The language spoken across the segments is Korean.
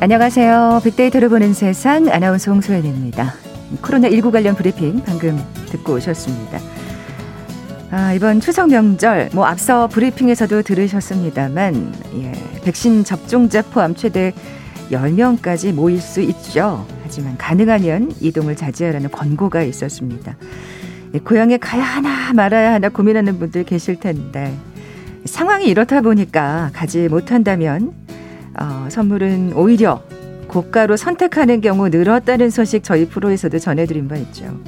안녕하세요. 빅데이터를 보는 세상 아나운서 홍소연입니다. 코로나19 관련 브리핑 방금 듣고 오셨습니다. 아, 이번 추석 명절, 뭐 앞서 브리핑에서도 들으셨습니다만, 예, 백신 접종자 포함 최대 10명까지 모일 수 있죠. 하지만 가능하면 이동을 자제하라는 권고가 있었습니다. 예, 고향에 가야 하나 말아야 하나 고민하는 분들 계실 텐데, 상황이 이렇다 보니까 가지 못한다면 어, 선물은 오히려 고가로 선택하는 경우 늘었다는 소식 저희 프로에서도 전해드린 바 있죠.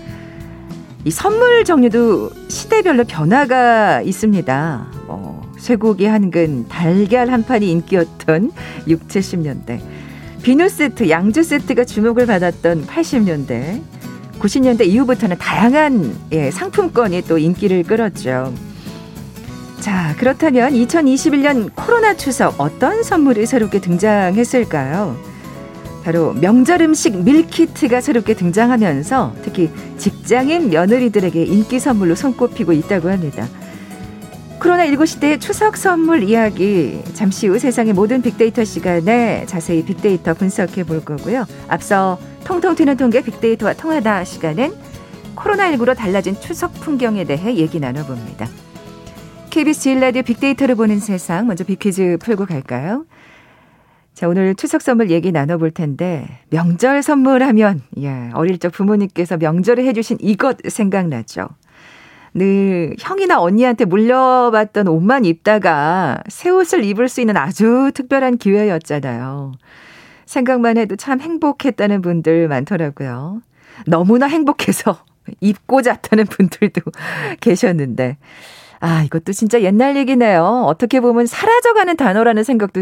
이 선물 종류도 시대별로 변화가 있습니다. 뭐 쇠고기 한 근, 달걀 한 판이 인기였던 6, 70년대. 비누 세트, 양주 세트가 주목을 받았던 80년대. 90년대 이후부터는 다양한 예, 상품권이 또 인기를 끌었죠. 자, 그렇다면 2021년 코로나 추석 어떤 선물이 새롭게 등장했을까요? 바로 명절 음식 밀키트가 새롭게 등장하면서 특히 직장인 며느리들에게 인기 선물로 손꼽히고 있다고 합니다. 코로나19 시대의 추석 선물 이야기 잠시 후 세상의 모든 빅데이터 시간에 자세히 빅데이터 분석해 볼 거고요. 앞서 통통 튀는 통계 빅데이터와 통하다 시간은 코로나19로 달라진 추석 풍경에 대해 얘기 나눠봅니다. KBS 제일라디오 빅데이터를 보는 세상 먼저 빅퀴즈 풀고 갈까요? 자, 오늘 추석 선물 얘기 나눠볼 텐데 명절 선물하면 예, 어릴 적 부모님께서 명절에 해주신 이것 생각나죠. 늘 형이나 언니한테 물려받던 옷만 입다가 새 옷을 입을 수 있는 아주 특별한 기회였잖아요. 생각만 해도 참 행복했다는 분들 많더라고요. 너무나 행복해서 입고 잤다는 분들도 계셨는데 아, 이것도 진짜 옛날 얘기네요. 어떻게 보면 사라져가는 단어라는 생각도,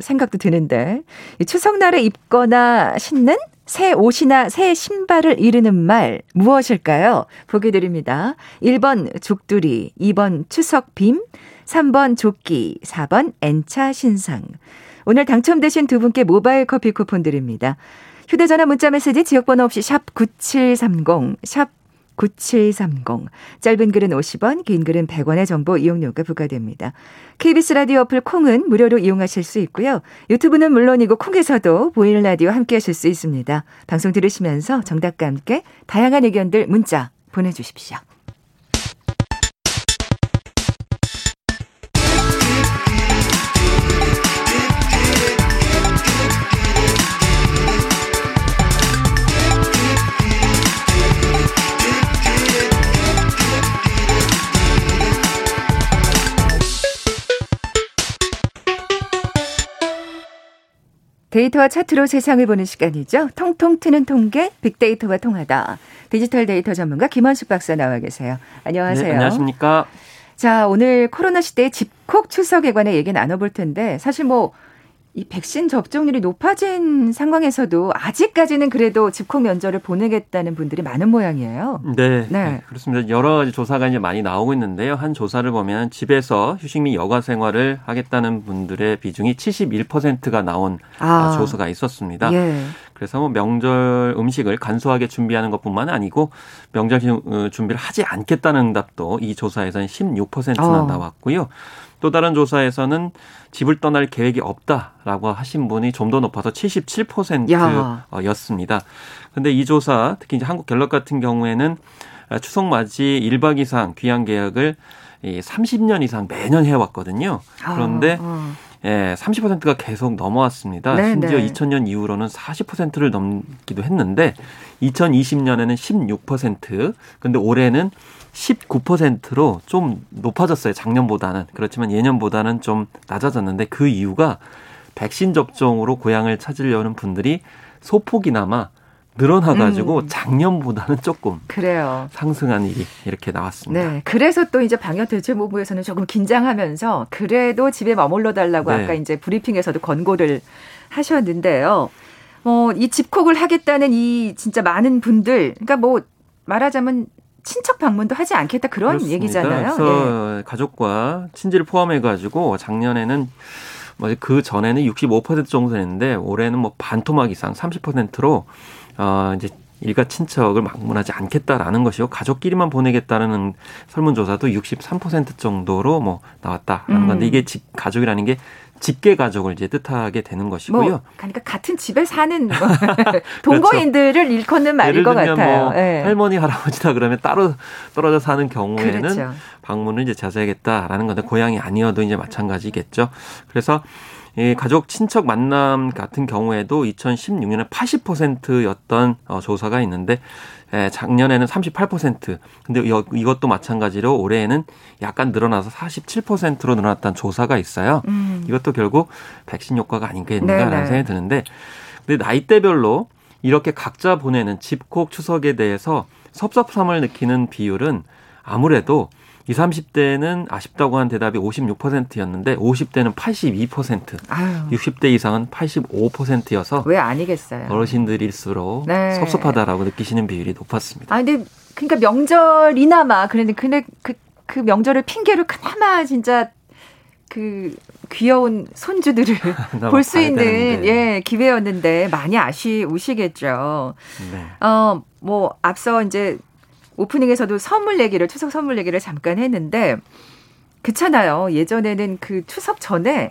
생각도 드는데. 추석날에 입거나 신는 새 옷이나 새 신발을 이르는 말 무엇일까요? 보기 드립니다. 1번 족두리, 2번 추석빔, 3번 조끼, 4번 N차 신상. 오늘 당첨되신 두 분께 모바일 커피 쿠폰 드립니다. 휴대전화 문자 메시지 지역번호 없이 샵 9730, 샵 9730. 짧은 글은 50원, 긴 글은 100원의 정보 이용료가 부과됩니다. KBS 라디오 어플 콩은 무료로 이용하실 수 있고요. 유튜브는 물론이고 콩에서도 보이는 라디오 함께 하실 수 있습니다. 방송 들으시면서 정답과 함께 다양한 의견들 문자 보내주십시오. 데이터와 차트로 세상을 보는 시간이죠. 통통 튀는 통계, 빅데이터와 통하다. 디지털 데이터 전문가 김원숙 박사 나와 계세요. 안녕하세요. 네, 안녕하십니까. 자, 오늘 코로나 시대의 집콕 추석에 관해 얘기 나눠볼 텐데, 사실 뭐, 이 백신 접종률이 높아진 상황에서도 아직까지는 그래도 집콕 명절을 보내겠다는 분들이 많은 모양이에요. 네, 네. 그렇습니다. 여러 가지 조사가 이제 많이 나오고 있는데요. 한 조사를 보면 집에서 휴식 및 여가 생활을 하겠다는 분들의 비중이 71%가 나온 아. 조사가 있었습니다. 예. 그래서 뭐 명절 음식을 간소하게 준비하는 것뿐만 아니고 명절 어, 준비를 하지 않겠다는 응답도 이 조사에서는 16%나 어. 나왔고요. 또 다른 조사에서는 집을 떠날 계획이 없다라고 하신 분이 좀 더 높아서 77%였습니다. 그런데 이 조사 특히 이제 한국 갤럽 같은 경우에는 추석 맞이 1박 이상 귀향 계약을 30년 이상 매년 해왔거든요. 그런데 아, 예, 30%가 계속 넘어왔습니다. 네, 심지어 네. 2000년 이후로는 40%를 넘기도 했는데 2020년에는 16%, 근데 올해는 19%로 좀 높아졌어요. 작년보다는. 그렇지만 예년보다는 좀 낮아졌는데 그 이유가 백신 접종으로 고향을 찾으려는 분들이 소폭이나마 늘어나가지고 음. 작년보다는 조금 그래요. 상승한 일이 이렇게 나왔습니다. 네, 그래서 또 이제 방역 대책본부에서는 조금 긴장하면서 그래도 집에 머물러 달라고 네. 아까 이제 브리핑에서도 권고를 하셨는데요. 어, 이 집콕을 하겠다는 이 진짜 많은 분들, 그러니까 뭐 말하자면 친척 방문도 하지 않겠다 그런 그렇습니다. 얘기잖아요. 그래서 예. 가족과 친지를 포함해 가지고 작년에는 뭐그 전에는 65% 정도 됐는데 올해는 뭐 반토막 이상 30%로 어 이제 일가 친척을 방문하지 않겠다라는 것이고 가족끼리만 보내겠다는 설문조사도 63% 정도로 뭐 나왔다라는 음. 건데 이게 집 가족이라는 게 직계 가족을 이제 뜻하게 되는 것이고요. 뭐, 그러니까 같은 집에 사는 뭐 동거인들을 그렇죠. 일컫는 말일 것 같아요. 뭐 네. 할머니 할아버지다 그러면 따로 떨어져 사는 경우에는 그렇죠. 방문을 이제 자제하겠다라는 건데 고향이 아니어도 이제 마찬가지겠죠. 그래서 이 가족 친척 만남 같은 경우에도 2016년에 80%였던 어, 조사가 있는데 예, 작년에는 38%. 근데 이것도 마찬가지로 올해에는 약간 늘어나서 47%로 늘어났다는 조사가 있어요. 음. 이것도 결국 백신 효과가 아닌가라는. 생각이 드는데 근데 나이대별로 이렇게 각자 보내는 집콕 추석에 대해서 섭섭함을 느끼는 비율은 아무래도 20, 30대는 아쉽다고 한 대답이 56%였는데 50대는 82%, 아유. 60대 이상은 85%여서 왜 아니겠어요? 어르신들일수록 네. 섭섭하다라고 느끼시는 비율이 높았습니다. 아 근데 그러니까 명절이나마 그런데 근데 그, 그 명절을 핑계로 그나마 진짜 그 귀여운 손주들을 볼 수 있는 예 기회였는데 많이 아쉬우시겠죠. 네. 어뭐 앞서 이제 오프닝에서도 선물 얘기를 추석 선물 얘기를 잠깐 했는데 그렇잖아요. 예전에는 그 추석 전에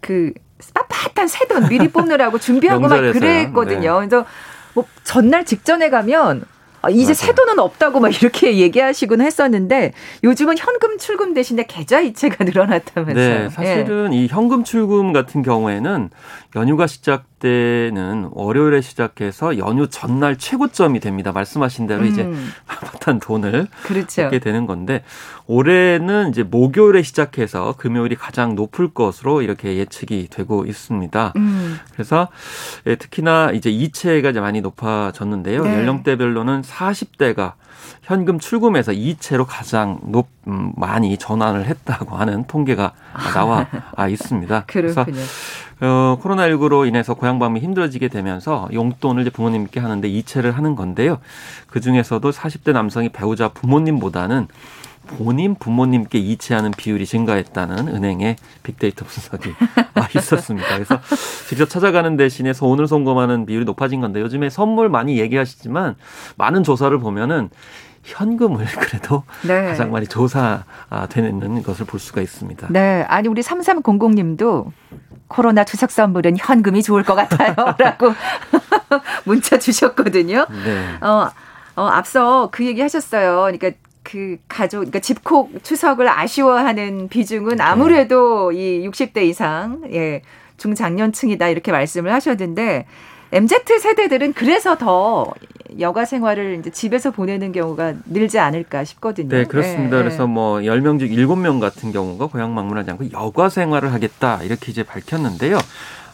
그 빳빳한 새돈 미리 뽑느라고 준비하고 막 그랬거든요. 네. 그래서 뭐 전날 직전에 가면 아, 이제 새 돈은 없다고 막 이렇게 얘기하시곤 했었는데 요즘은 현금 출금 대신에 계좌 이체가 늘어났다면서요. 네, 사실은 예. 이 현금 출금 같은 경우에는 연휴가 시작 되는 월요일에 시작해서 연휴 전날 최고점이 됩니다. 말씀하신 대로 음. 이제 빳빳한 돈을 그렇죠. 얻게 되는 건데 올해는 이제 목요일에 시작해서 금요일이 가장 높을 것으로 이렇게 예측이 되고 있습니다. 음. 그래서 예, 특히나 이제 이체가 이제 많이 높아졌는데요. 네. 연령대별로는 40대가 현금 출금에서 이체로 가장 높 음, 많이 전환을 했다고 하는 통계가 나와 있습니다. 그래서 어, 코로나19로 인해서 고향 방문이 힘들어지게 되면서 용돈을 이제 부모님께 하는데 이체를 하는 건데요. 그 중에서도 40대 남성이 배우자 부모님보다는 본인 부모님께 이체하는 비율이 증가했다는 은행의 빅데이터 분석이 있었습니다. 그래서 직접 찾아가는 대신에 손을 송금하는 비율이 높아진 건데 요즘에 선물 많이 얘기하시지만 많은 조사를 보면은 현금을 그래도 네. 가장 많이 조사되는 것을 볼 수가 있습니다. 네. 아니, 우리 3300님도 코로나 추석 선물은 현금이 좋을 것 같아요. 라고 문자 주셨거든요. 네. 어, 어, 앞서 그 얘기 하셨어요. 그러니까 그 가족, 그러니까 집콕 추석을 아쉬워하는 비중은 네. 아무래도 네. 이 60대 이상, 예, 중장년층이다 이렇게 말씀을 하셨는데 MZ 세대들은 그래서 더 여가 생활을 이제 집에서 보내는 경우가 늘지 않을까 싶거든요. 네, 그렇습니다. 네. 그래서 뭐 10명 중 7명 같은 경우가 고향 방문하지 않고 여가 생활을 하겠다 이렇게 이제 밝혔는데요.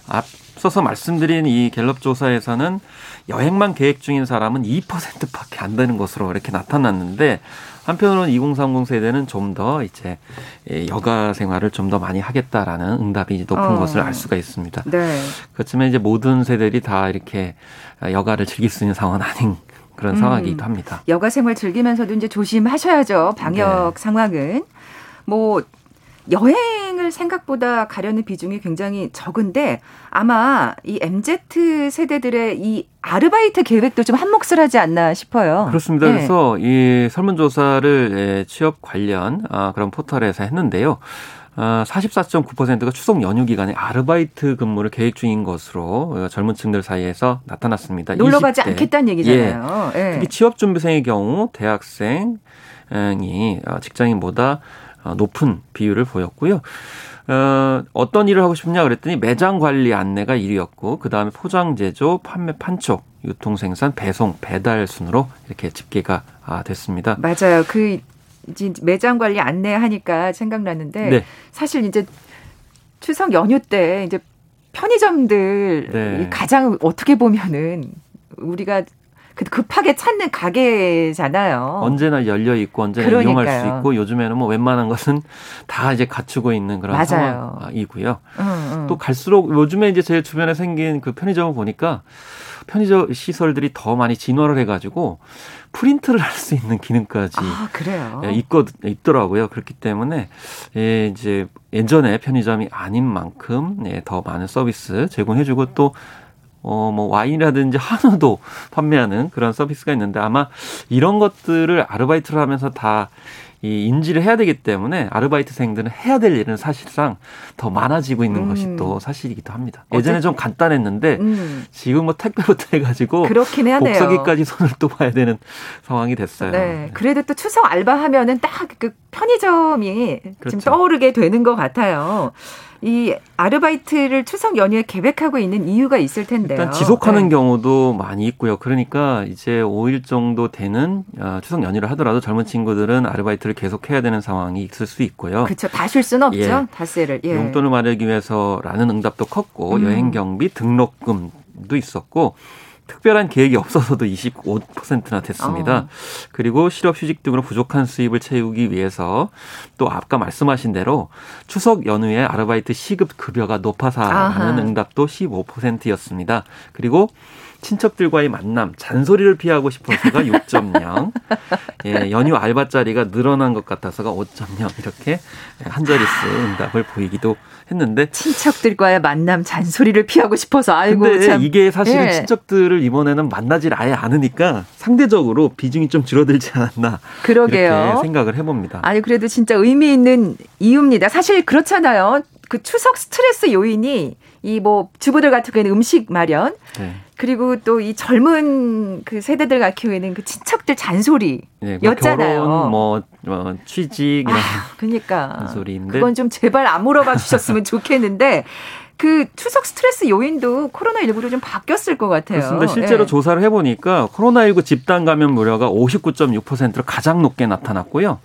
앞 서서 말씀드린 이 갤럽 조사에서는 여행만 계획 중인 사람은 2%밖에 안 되는 것으로 이렇게 나타났는데 한편으로는 2030 세대는 좀 더 이제 여가 생활을 좀 더 많이 하겠다라는 응답이 높은 어. 것을 알 수가 있습니다. 네. 그렇지만 이제 모든 세대들이 다 이렇게 여가를 즐길 수 있는 상황은 아닌 그런 음. 상황이기도 합니다. 여가 생활 즐기면서도 이제 조심하셔야죠. 방역 네. 상황은 뭐 여행을 생각보다 가려는 비중이 굉장히 적은데 아마 이 MZ 세대들의 이 아르바이트 계획도 좀 한몫을 하지 않나 싶어요. 그렇습니다. 네. 그래서 이 설문조사를 예, 취업 관련 아, 그런 포털에서 했는데요. 아, 44.9%가 추석 연휴 기간에 아르바이트 근무를 계획 중인 것으로 어, 젊은 층들 사이에서 나타났습니다. 놀러 가지 않겠다는 얘기잖아요. 예. 예. 특히 취업 준비생의 경우 대학생이 어, 직장인보다 어, 높은 비율을 보였고요. 어, 어떤 일을 하고 싶냐 그랬더니 매장 관리 안내가 1위였고 그 다음에 포장 제조, 판매 판촉, 유통 생산, 배송, 배달 순으로 이렇게 집계가 아, 됐습니다. 맞아요. 그 이제 매장 관리 안내하니까 생각났는데 네. 사실 이제 추석 연휴 때 이제 편의점들 네. 가장 어떻게 보면은 우리가 그 급하게 찾는 가게잖아요. 언제나 열려 있고 언제나 그러니까요. 이용할 수 있고 요즘에는 뭐 웬만한 것은 다 이제 갖추고 있는 그런 맞아요. 상황이고요. 음, 음. 또 갈수록 요즘에 이제 제 주변에 생긴 그 편의점을 보니까 편의점 시설들이 더 많이 진화를 해가지고 프린트를 할 수 있는 기능까지 아, 그래요? 예, 있거 있더라고요. 그렇기 때문에 예, 이제 예전에 편의점이 아닌 만큼 예, 더 많은 서비스 제공해주고 또 어, 뭐, 와인이라든지 한우도 판매하는 그런 서비스가 있는데 아마 이런 것들을 아르바이트를 하면서 다 이 인지를 해야 되기 때문에 아르바이트생들은 해야 될 일은 사실상 더 많아지고 있는 음. 것이 또 사실이기도 합니다. 예전에 좀 간단했는데 음. 지금 뭐 택배부터 해가지고 그렇긴 해야 복서기까지 손을 또 봐야 되는 상황이 됐어요. 네. 네. 그래도 또 추석 알바하면은 딱 그 편의점이 그렇죠. 지금 떠오르게 되는 것 같아요. 이 아르바이트를 추석 연휴에 계획하고 있는 이유가 있을 텐데요. 일단 지속하는 네. 경우도 많이 있고요. 그러니까 이제 5일 정도 되는 어, 추석 연휴를 하더라도 젊은 친구들은 아르바이트를 계속해야 되는 상황이 있을 수 있고요. 그렇죠. 다 쉴 수는 없죠. 예. 닷새를. 예. 용돈을 마련하기 위해서라는 응답도 컸고 음. 여행 경비 등록금 도 있었고 특별한 계획이 없어서도 25%나 됐습니다. 어. 그리고 실업 휴직 등으로 부족한 수입을 채우기 위해서 또 아까 말씀하신 대로 추석 연휴에 아르바이트 시급 급여가 높아서라는 응답도 15%였습니다. 그리고 친척들과의 만남, 잔소리를 피하고 싶어서가 6.0. 예, 연휴 알바 자리가 늘어난 것 같아서가 5.0 이렇게 한 자릿수 응답을 보이기도 했는데 친척들과의 만남, 잔소리를 피하고 싶어서 아이고 근데 참. 이게 사실은 예. 친척들을 이번에는 만나질 아예 않으니까 상대적으로 비중이 좀 줄어들지 않았나 그러게요. 이렇게 생각을 해봅니다. 아니 그래도 진짜 의미 있는 이유입니다. 사실 그렇잖아요. 그 추석 스트레스 요인이 이 뭐 주부들 같은 경우에는 음식 마련 네. 그리고 또 이 젊은 그 세대들 같은 경우에는 그 친척들 잔소리였잖아요. 네, 뭐 결혼, 뭐, 뭐 취직 이런 아, 그러니까 잔소리인데 그건 좀 제발 안 물어봐 주셨으면 좋겠는데 그 추석 스트레스 요인도 코로나19로 좀 바뀌었을 것 같아요. 그렇습니다. 실제로 네. 조사를 해보니까 코로나19 집단 감염 무료가 59.6%로 가장 높게 나타났고요.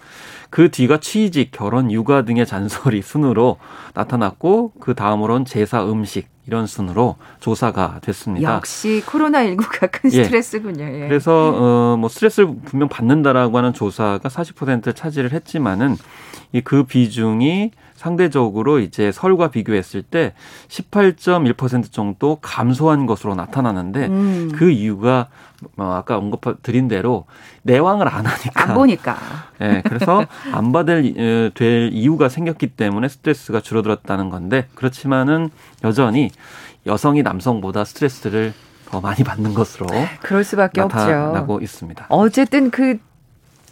그 뒤가 취직, 결혼, 육아 등의 잔소리 순으로 나타났고 그 다음으로는 제사, 음식 이런 순으로 조사가 됐습니다. 역시 코로나19가 큰 예. 스트레스군요. 예. 그래서 어, 뭐 스트레스를 분명 받는다라고 하는 조사가 40%를 차지를 했지만은 이 그 비중이 상대적으로 이제 설과 비교했을 때 18.1% 정도 감소한 것으로 나타나는데 음. 그 이유가 뭐 아까 언급 드린 대로 내왕을 안 하니까 안 보니까 예 네, 그래서 안 받을 어, 될 이유가 생겼기 때문에 스트레스가 줄어들었다는 건데 그렇지만은 여전히 여성이 남성보다 스트레스를 더 많이 받는 것으로 그럴 수밖에 나타나고 없죠. 있습니다. 어쨌든 그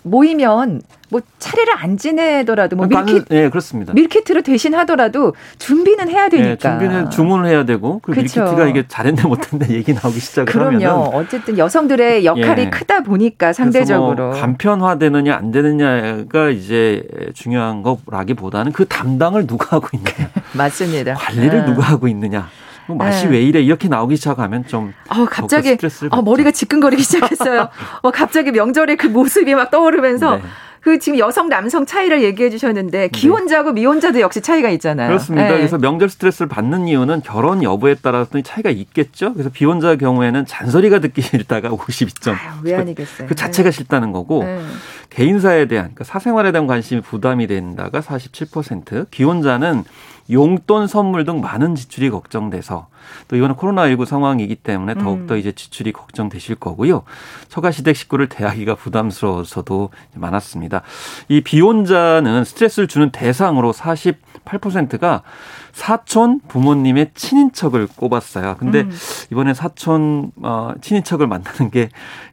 모이면 뭐 차례를 안 지내더라도 뭐 밀키트 네, 그렇습니다. 밀키트를 대신 하더라도 준비는 해야 되니까. 네, 준비는 주문을 해야 되고 그 그렇죠. 밀키트가 이게 잘했네 못했네 얘기 나오기 시작을 그럼요. 하면은 어쨌든 여성들의 역할이 예. 크다 보니까 뭐 상대적으로 뭐 간편화되느냐 안 되느냐가 이제 중요한 거라기보다는 그 담당을 누가 하고 있느냐. 맞습니다. 관리를 네. 누가 하고 있느냐. 뭐 맛이 네. 왜 이래 이렇게 나오기 시작하면 좀 어, 갑자기 어, 머리가 지끈거리기 시작했어요. 어, 갑자기 명절에 그 모습이 막 떠오르면서 네. 그 지금 여성 남성 차이를 얘기해 주셨는데 네. 기혼자고 미혼자도 역시 차이가 있잖아요. 그렇습니다. 네. 그래서 명절 스트레스를 받는 이유는 결혼 여부에 따라서 차이가 있겠죠. 그래서 비혼자 경우에는 잔소리가 듣기 싫다가 52점. 아유, 왜 아니겠어요. 그 자체가 네. 싫다는 거고 네. 개인사에 대한 그러니까 사생활에 대한 관심이 부담이 된다가 47%. 기혼자는 용돈 선물 등 많은 지출이 걱정돼서 또 이거는 코로나19 상황이기 때문에 더욱더 음. 이제 지출이 걱정되실 거고요. 처가 시댁 식구를 대하기가 부담스러워서도 많았습니다. 이 비혼자는 스트레스를 주는 대상으로 48%가 사촌 부모님의 친인척을 꼽았어요. 근데 음. 이번에 사촌 어 친인척을 만나는 게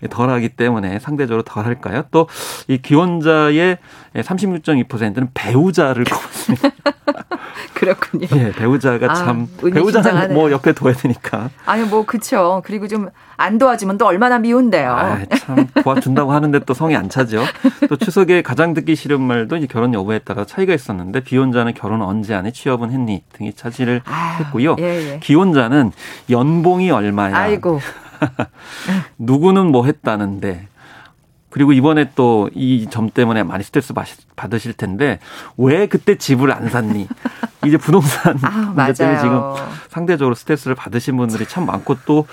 덜하기 때문에 상대적으로 덜할까요? 또 이 기혼자의 36.2%는 배우자를 꼽았습니다. 그렇군요. 예, 배우자가 아, 참 배우자는 뭐 옆에 둬야 되니까. 아니 뭐 그렇죠. 그리고 좀 안 도와주면 또 얼마나 미운데요. 아, 참 도와준다고 하는데 또 성이 안 차죠. 또 추석에 가장 듣기 싫은 말도 이제 결혼 여부에 따라 차이가 있었는데 비혼자는 결혼 언제 안해 취업은 했니 등이 차지를 아유, 했고요. 예, 예. 기혼자는 연봉이 얼마야. 아이고. 누구는 뭐 했다는데 그리고 이번에 또 이 점 때문에 많이 스트레스 받으실 텐데 왜 그때 집을 안 샀니? 이제 부동산 아, 문제 때문에 지금 상대적으로 스트레스를 받으신 분들이 참 많고 또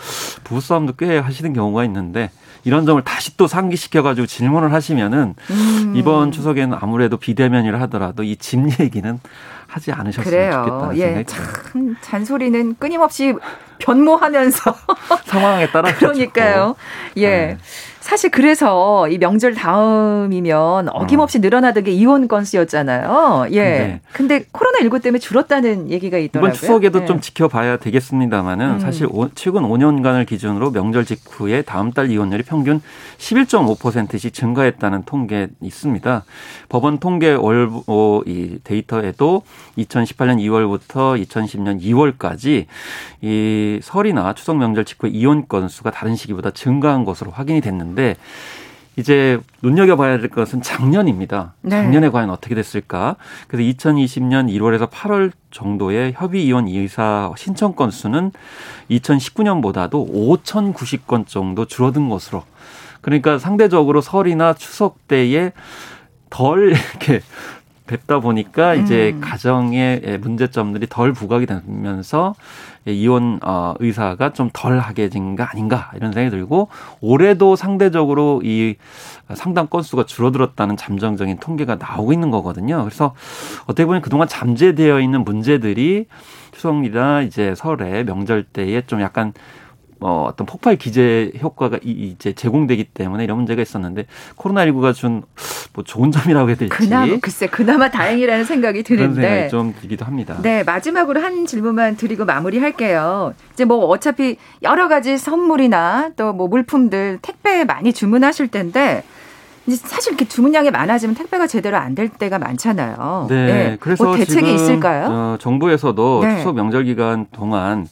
부부싸움도 꽤 하시는 경우가 있는데 이런 점을 다시 또 상기시켜가지고 질문을 하시면은 음. 이번 추석에는 아무래도 비대면이라 하더라도 이 집 얘기는 하지 않으셨으면 그래요. 좋겠다는 예, 생각이 참 잔소리는 끊임없이 변모하면서 상황에 따라 그러니까요. 예. 네. 사실 그래서 이 명절 다음이면 어김없이 어. 늘어나던 게 이혼 건수였잖아요. 예. 네. 근데 코로나19 때문에 줄었다는 얘기가 있더라고요. 이번 추석에도 네. 좀 지켜봐야 되겠습니다만은 음. 사실 오, 최근 5년간을 기준으로 명절 직후에 다음 달 이혼율이 평균 11.5%씩 증가했다는 통계 있습니다. 법원 통계 월, 어, 이 데이터에도 2018년 2월부터 2010년 2월까지 이 설이나 추석 명절 직후 이혼 건수가 다른 시기보다 증가한 것으로 확인이 됐는데 이제 눈여겨봐야 될 것은 작년입니다. 네. 작년에 과연 어떻게 됐을까? 그래서 2020년 1월에서 8월 정도의 협의 이혼 이사 신청 건수는 2019년보다도 5,090건 정도 줄어든 것으로. 그러니까 상대적으로 설이나 추석 때에 덜 이렇게 뵙다 보니까 이제 음. 가정의 문제점들이 덜 부각이 되면서 이혼 어, 의사가 좀 덜 하게 된거 아닌가 이런 생각이 들고 올해도 상대적으로 이 상담 건수가 줄어들었다는 잠정적인 통계가 나오고 있는 거거든요. 그래서 어떻게 보면 그동안 잠재되어 있는 문제들이 추석이나 이제 설에 명절 때에 좀 약간 어, 어떤 폭발 기제 효과가 이제 제공되기 때문에 이런 문제가 있었는데 코로나19가 준 뭐 좋은 점이라고 해야 될지 그나마 글쎄 그나마 다행이라는 생각이 드는데 그런 생각이 좀 들기도 합니다. 네 마지막으로 한 질문만 드리고 마무리할게요. 이제 뭐 어차피 여러 가지 선물이나 또 뭐 물품들 택배 많이 주문하실 텐데 사실 이렇게 주문량이 많아지면 택배가 제대로 안 될 때가 많잖아요. 네, 네. 그래서 뭐 대책이 있을까요? 어, 정부에서도 네. 추석 명절 기간 동안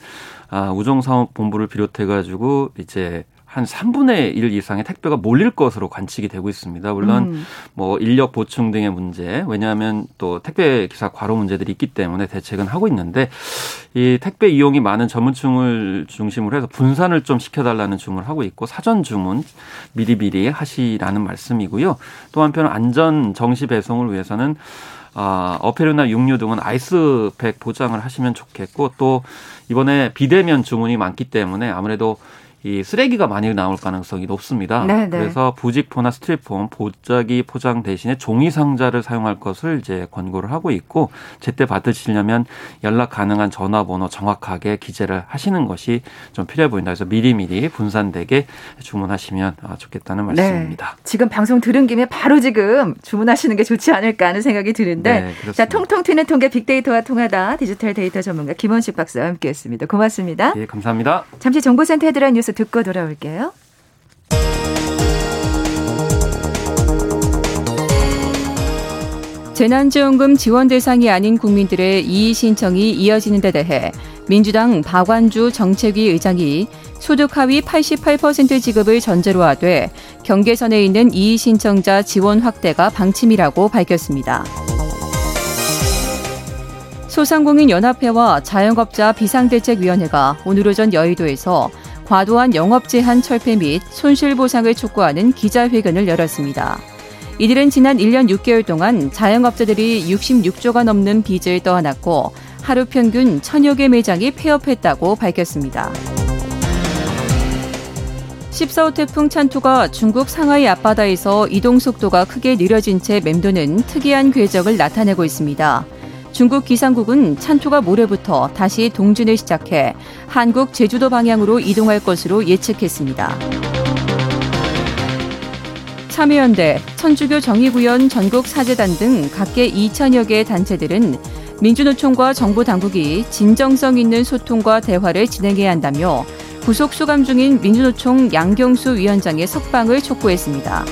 아, 우정사업본부를 비롯해가지고 이제 한 3분의 1 이상의 택배가 몰릴 것으로 관측이 되고 있습니다. 물론 음. 뭐 인력 보충 등의 문제, 왜냐하면 또 택배 기사 과로 문제들이 있기 때문에 대책은 하고 있는데 이 택배 이용이 많은 전문층을 중심으로 해서 분산을 좀 시켜달라는 주문을 하고 있고 사전 주문 미리미리 하시라는 말씀이고요. 또 한편 안전 정시 배송을 위해서는 아, 어패류나 육류 등은 아이스팩 보장을 하시면 좋겠고 또 이번에 비대면 주문이 많기 때문에 아무래도 이 쓰레기가 많이 나올 가능성이 높습니다. 네네. 네. 그래서 부직포나 스티로폼, 보자기 포장 대신에 종이 상자를 사용할 것을 이제 권고를 하고 있고 제때 받으시려면 연락 가능한 전화번호 정확하게 기재를 하시는 것이 좀 필요해 보인다. 그래서 미리미리 분산되게 주문하시면 아, 좋겠다는 네. 말씀입니다. 네. 지금 방송 들은 김에 바로 지금 주문하시는 게 좋지 않을까 하는 생각이 드는데 네, 자 통통 튀는 통계 빅데이터와 통하다 디지털 데이터 전문가 김원식 박사와 함께했습니다. 고맙습니다. 네, 감사합니다. 잠시 정보센터 헤드라인 뉴스 듣고 돌아올게요. 재난지원금 지원 대상이 아닌 국민들의 이의 신청이 이어지는 데 대해 민주당 박완주 정책위 의장이 소득 하위 88% 지급을 전제로 하되 경계선에 있는 이의 신청자 지원 확대가 방침이라고 밝혔습니다. 소상공인 연합회와 자영업자 비상대책위원회가 오늘 오전 여의도에서 과도한 영업 제한 철폐 및 손실 보상을 촉구하는 기자회견을 열었습니다. 이들은 지난 1년 6개월 동안 자영업자들이 66조가 넘는 빚을 떠안았고 하루 평균 천여 개 매장이 폐업했다고 밝혔습니다. 14호 태풍 찬투가 중국 상하이 앞바다에서 이동 속도가 크게 느려진 채 맴도는 특이한 궤적을 나타내고 있습니다. 중국 기상국은 찬투가 모레부터 다시 동진을 시작해 한국 제주도 방향으로 이동할 것으로 예측했습니다. 참여연대, 천주교 정의구현 전국사재단 등 각계 2천여 개의 단체들은 민주노총과 정부 당국이 진정성 있는 소통과 대화를 진행해야 한다며 구속 수감 중인 민주노총 양경수 위원장의 석방을 촉구했습니다.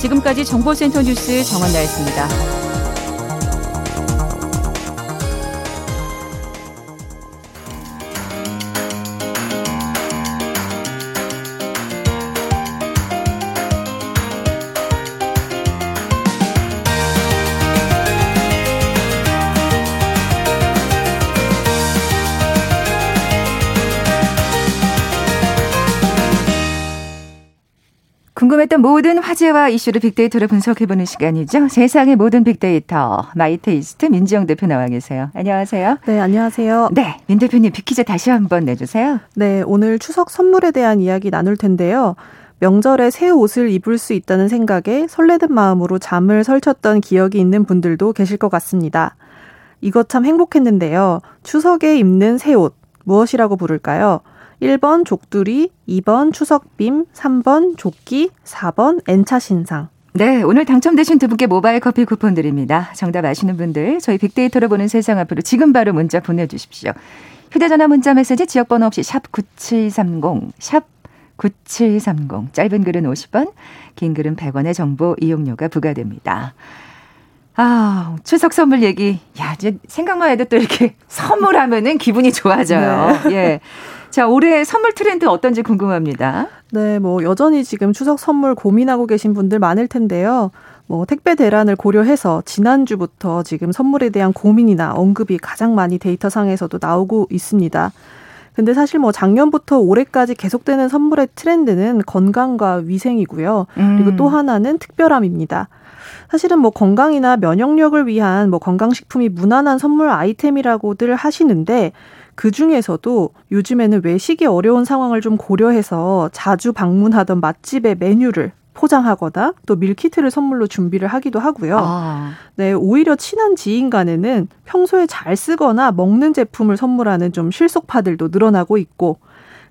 지금까지 정보센터 뉴스 정원나였습니다. 궁금했던 모든 화제와 이슈를 빅데이터로 분석해보는 시간이죠. 세상의 모든 빅데이터 마이테이스트 민지영 대표 나와 계세요. 안녕하세요. 네, 안녕하세요. 네, 민 대표님 빅퀴즈 다시 한번 내주세요. 네, 오늘 추석 선물에 대한 이야기 나눌 텐데요. 명절에 새 옷을 입을 수 있다는 생각에 설레는 마음으로 잠을 설쳤던 기억이 있는 분들도 계실 것 같습니다. 이것 참 행복했는데요. 추석에 입는 새 옷 무엇이라고 부를까요? 1번 족두리, 2번 추석빔, 3번 조끼, 4번 N차 신상. 네, 오늘 당첨되신 두 분께 모바일 커피 쿠폰 드립니다. 정답 아시는 분들 저희 빅데이터로 보는 세상 앞으로 지금 바로 문자 보내주십시오. 휴대전화 문자 메시지 지역번호 없이 샵 9730, 샵 9730. 짧은 글은 50원, 긴 글은 100원의 정보 이용료가 부과됩니다. 아, 추석 선물 얘기. 야, 이제 생각만 해도 또 이렇게 선물하면은 기분이 좋아져요. 네. 예. 자, 올해 선물 트렌드 어떤지 궁금합니다. 네, 뭐 여전히 지금 추석 선물 고민하고 계신 분들 많을 텐데요. 뭐 택배 대란을 고려해서 지난주부터 지금 선물에 대한 고민이나 언급이 가장 많이 데이터상에서도 나오고 있습니다. 근데 사실 뭐 작년부터 올해까지 계속되는 선물의 트렌드는 건강과 위생이고요. 음. 그리고 또 하나는 특별함입니다. 사실은 뭐 건강이나 면역력을 위한 뭐 건강식품이 무난한 선물 아이템이라고들 하시는데 그 중에서도 요즘에는 외식이 어려운 상황을 좀 고려해서 자주 방문하던 맛집의 메뉴를 포장하거나 또 밀키트를 선물로 준비를 하기도 하고요. 아. 네, 오히려 친한 지인 간에는 평소에 잘 쓰거나 먹는 제품을 선물하는 좀 실속파들도 늘어나고 있고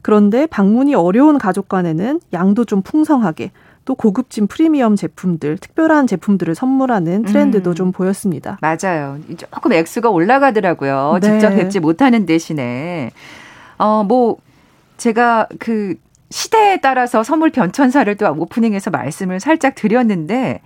그런데 방문이 어려운 가족 간에는 양도 좀 풍성하게 또 고급진 프리미엄 제품들, 특별한 제품들을 선물하는 트렌드도 음. 좀 보였습니다. 맞아요. 조금 액수가 올라가더라고요. 네. 직접 뵙지 못하는 대신에. 어, 뭐, 제가 그 시대에 따라서 선물 변천사를 또 오프닝에서 말씀을 살짝 드렸는데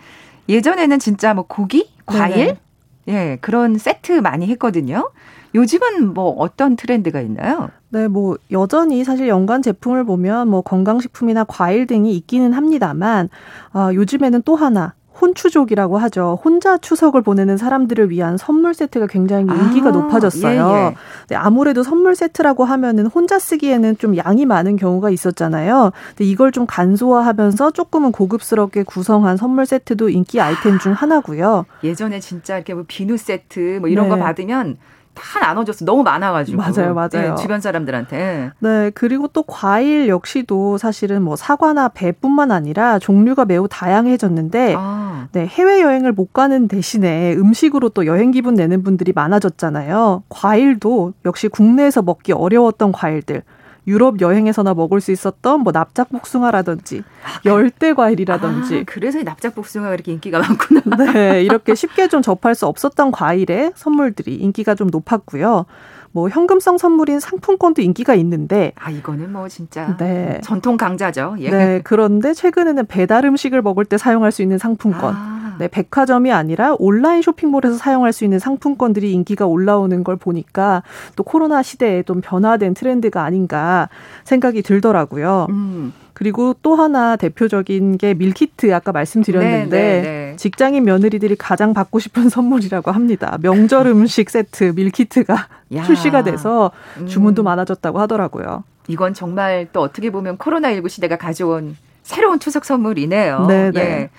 예전에는 진짜 뭐 고기, 과일, 네네. 예, 그런 세트 많이 했거든요. 요즘은 뭐 어떤 트렌드가 있나요? 네, 뭐 여전히 사실 연관 제품을 보면 뭐 건강식품이나 과일 등이 있기는 합니다만 어, 요즘에는 또 하나 혼추족이라고 하죠. 혼자 추석을 보내는 사람들을 위한 선물 세트가 굉장히 인기가 아, 높아졌어요. 예, 예. 네, 아무래도 선물 세트라고 하면은 혼자 쓰기에는 좀 양이 많은 경우가 있었잖아요. 근데 이걸 좀 간소화하면서 조금은 고급스럽게 구성한 선물 세트도 인기 아이템 중 하나고요. 예전에 진짜 이렇게 뭐 비누 세트 뭐 이런 네. 거 받으면 다 나눠줬어. 너무 많아가지고. 맞아요, 맞아요. 네, 주변 사람들한테. 네, 그리고 또 과일 역시도 사실은 뭐 사과나 배뿐만 아니라 종류가 매우 다양해졌는데, 아. 네, 해외 여행을 못 가는 대신에 음식으로 또 여행 기분 내는 분들이 많아졌잖아요. 과일도 역시 국내에서 먹기 어려웠던 과일들. 유럽 여행에서나 먹을 수 있었던 뭐 납작 복숭아라든지 아, 그 열대 과일이라든지 아, 그래서 납작 복숭아가 이렇게 인기가 많구나. 네, 이렇게 쉽게 좀 접할 수 없었던 과일의 선물들이 인기가 좀 높았고요. 뭐 현금성 선물인 상품권도 인기가 있는데 아 이거는 뭐 진짜 네. 전통 강자죠. 예. 네, 그런데 최근에는 배달 음식을 먹을 때 사용할 수 있는 상품권. 아. 네, 백화점이 아니라 온라인 쇼핑몰에서 사용할 수 있는 상품권들이 인기가 올라오는 걸 보니까 또 코로나 시대에 좀 변화된 트렌드가 아닌가 생각이 들더라고요. 음. 그리고 또 하나 대표적인 게 밀키트 아까 말씀드렸는데 네, 네, 네. 직장인 며느리들이 가장 받고 싶은 선물이라고 합니다. 명절 음식 세트 밀키트가 야. 출시가 돼서 주문도 음. 많아졌다고 하더라고요. 이건 정말 또 어떻게 보면 코로나19 시대가 가져온 새로운 추석 선물이네요. 네, 네. 예.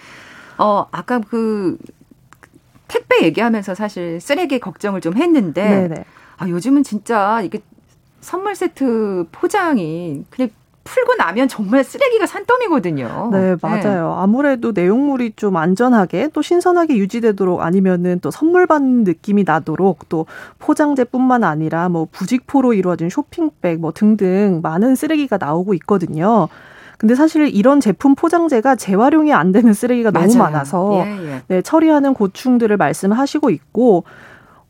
어, 아까 그 택배 얘기하면서 사실 쓰레기 걱정을 좀 했는데 네네. 아, 요즘은 진짜 이게 선물 세트 포장이 그냥 풀고 나면 정말 쓰레기가 산더미거든요. 네, 네. 맞아요. 네. 아무래도 내용물이 좀 안전하게 또 신선하게 유지되도록 아니면은 또 선물 받는 느낌이 나도록 또 포장재뿐만 아니라 뭐 부직포로 이루어진 쇼핑백 뭐 등등 많은 쓰레기가 나오고 있거든요. 근데 사실 이런 제품 포장재가 재활용이 안 되는 쓰레기가 너무 맞아요. 많아서 예, 예. 네, 처리하는 고충들을 말씀하시고 있고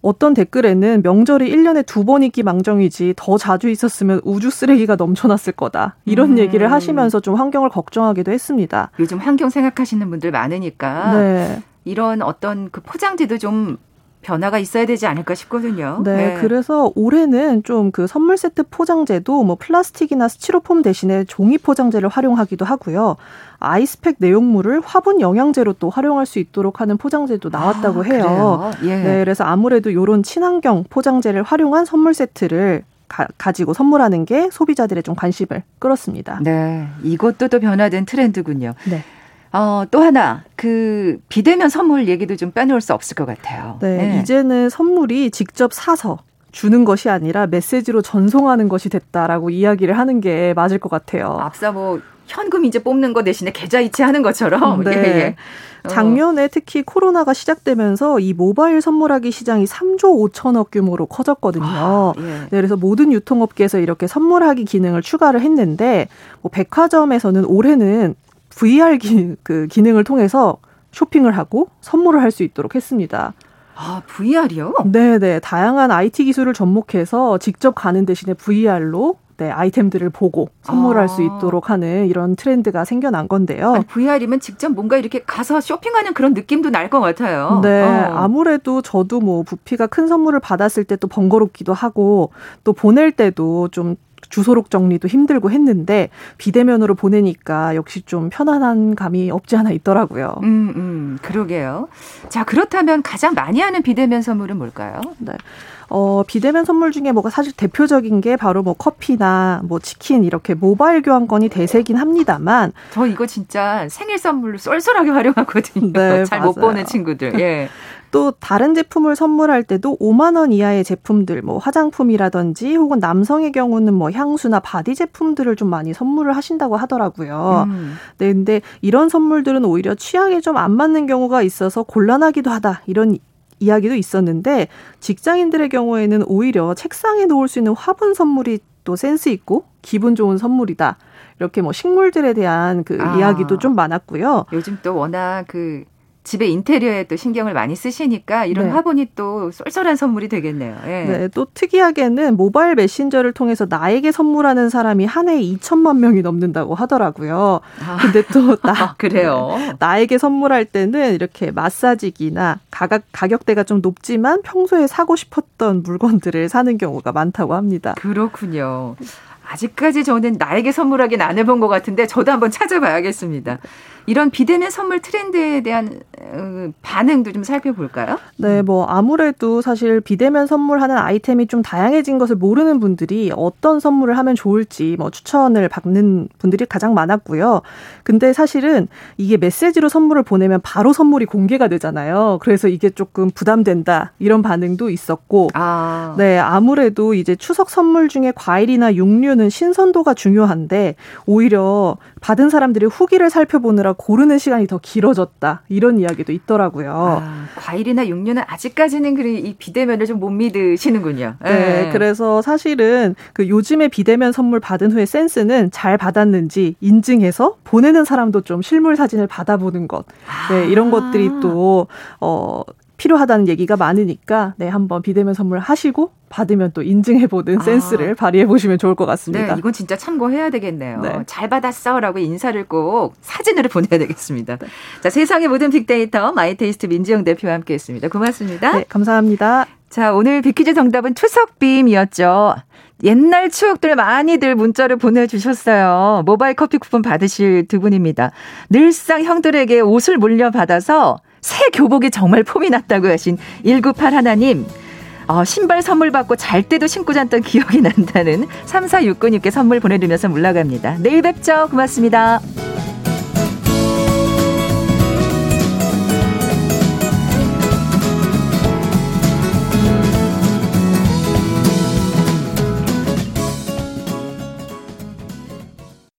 어떤 댓글에는 명절이 1년에 두 번 있기 망정이지 더 자주 있었으면 우주 쓰레기가 넘쳐났을 거다. 이런 음. 얘기를 하시면서 좀 환경을 걱정하기도 했습니다. 요즘 환경 생각하시는 분들 많으니까 네. 이런 어떤 그 포장지도 좀 변화가 있어야 되지 않을까 싶거든요. 네, 네. 그래서 올해는 좀 그 선물 세트 포장재도 뭐 플라스틱이나 스티로폼 대신에 종이 포장재를 활용하기도 하고요. 아이스팩 내용물을 화분 영양제로 또 활용할 수 있도록 하는 포장재도 나왔다고 아, 해요. 예. 네, 그래서 아무래도 이런 친환경 포장재를 활용한 선물 세트를 가, 지고 선물하는 게 소비자들의 좀 관심을 끌었습니다. 네, 이것도 또 변화된 트렌드군요. 네. 어, 또 하나, 그, 비대면 선물 얘기도 좀 빼놓을 수 없을 것 같아요. 네, 네. 이제는 선물이 직접 사서 주는 것이 아니라 메시지로 전송하는 것이 됐다라고 이야기를 하는 게 맞을 것 같아요. 앞서 뭐 현금 이제 뽑는 거 대신에 계좌 이체하는 것처럼. 네. 예, 예. 어. 작년에 특히 코로나가 시작되면서 이 모바일 선물하기 시장이 3조 5천억 규모로 커졌거든요. 아, 예. 네, 그래서 모든 유통업계에서 이렇게 선물하기 기능을 추가를 했는데 뭐 백화점에서는 올해는 VR 기, 그 기능을 통해서 쇼핑을 하고 선물을 할 수 있도록 했습니다. 아, VR이요? 네네. 다양한 IT 기술을 접목해서 직접 가는 대신에 VR로 네, 아이템들을 보고 선물할 아. 수 있도록 하는 이런 트렌드가 생겨난 건데요. 아니, VR이면 직접 뭔가 이렇게 가서 쇼핑하는 그런 느낌도 날 것 같아요. 네, 어. 아무래도 저도 뭐 부피가 큰 선물을 받았을 때 또 번거롭기도 하고 또 보낼 때도 좀 주소록 정리도 힘들고 했는데 비대면으로 보내니까 역시 좀 편안한 감이 없지 않아 있더라고요. 음, 음, 그러게요. 자, 그렇다면 가장 많이 하는 비대면 선물은 뭘까요? 네. 어, 비대면 선물 중에 뭐가 사실 대표적인 게 바로 뭐 커피나 뭐 치킨 이렇게 모바일 교환권이 대세긴 합니다만 저 이거 진짜 생일 선물로 쏠쏠하게 활용하거든요. 네, 잘 못 보는 친구들. 예. 또 다른 제품을 선물할 때도 5만 원 이하의 제품들 뭐 화장품이라든지 혹은 남성의 경우는 뭐 향수나 바디 제품들을 좀 많이 선물을 하신다고 하더라고요. 음. 네, 근데 이런 선물들은 오히려 취향에 좀 안 맞는 경우가 있어서 곤란하기도 하다. 이런 이야기도 있었는데 직장인들의 경우에는 오히려 책상에 놓을 수 있는 화분 선물이 또 센스 있고 기분 좋은 선물이다. 이렇게 뭐 식물들에 대한 그 아, 이야기도 좀 많았고요. 요즘 또 워낙 그 집에 인테리어에 또 신경을 많이 쓰시니까 이런 네. 화분이 또 쏠쏠한 선물이 되겠네요. 예. 네, 또 특이하게는 모바일 메신저를 통해서 나에게 선물하는 사람이 한 해에 2천만 명이 넘는다고 하더라고요. 아. 근데 또 나, 그래요. 네, 나에게 선물할 때는 이렇게 마사지기나 가격 가격대가 좀 높지만 평소에 사고 싶었던 물건들을 사는 경우가 많다고 합니다. 그렇군요. 아직까지 저는 나에게 선물하긴 안 해본 것 같은데 저도 한번 찾아봐야겠습니다. 이런 비대면 선물 트렌드에 대한 어, 반응도 좀 살펴볼까요? 네, 뭐 아무래도 사실 비대면 선물하는 아이템이 좀 다양해진 것을 모르는 분들이 어떤 선물을 하면 좋을지 뭐 추천을 받는 분들이 가장 많았고요. 근데 사실은 이게 메시지로 선물을 보내면 바로 선물이 공개가 되잖아요. 그래서 이게 조금 부담된다 이런 반응도 있었고, 아. 네 아무래도 이제 추석 선물 중에 과일이나 육류는 신선도가 중요한데 오히려 받은 사람들이 후기를 살펴보느라 고르는 시간이 더 길어졌다. 이런 이야기도 있더라고요. 아, 과일이나 육류는 아직까지는 이 비대면을 좀 못 믿으시는군요. 네, 네. 그래서 사실은 그 요즘에 비대면 선물 받은 후에 센스는 잘 받았는지 인증해서 보내는 사람도 좀 실물 사진을 받아보는 것. 네, 이런 아. 것들이 또, 어, 필요하다는 얘기가 많으니까 네 한번 비대면 선물 하시고 받으면 또 인증해보는 아. 센스를 발휘해보시면 좋을 것 같습니다. 네, 이건 진짜 참고해야 되겠네요. 네. 잘 받았어 라고 인사를 꼭 사진으로 보내야 되겠습니다. 네. 자, 세상의 모든 빅데이터 마이테이스트 민지영 대표와 함께 했습니다. 고맙습니다. 네, 감사합니다. 자, 오늘 빅퀴즈 정답은 추석빔이었죠. 옛날 추억들 많이들 문자를 보내주셨어요. 모바일 커피 쿠폰 받으실 두 분입니다. 늘상 형들에게 옷을 물려받아서 새 교복이 정말 폼이 났다고 하신 198하나님. 어, 신발 선물 받고 잘 때도 신고 잤던 기억이 난다는 3469님께 선물 보내드리면서 물러갑니다. 내일 뵙죠. 고맙습니다.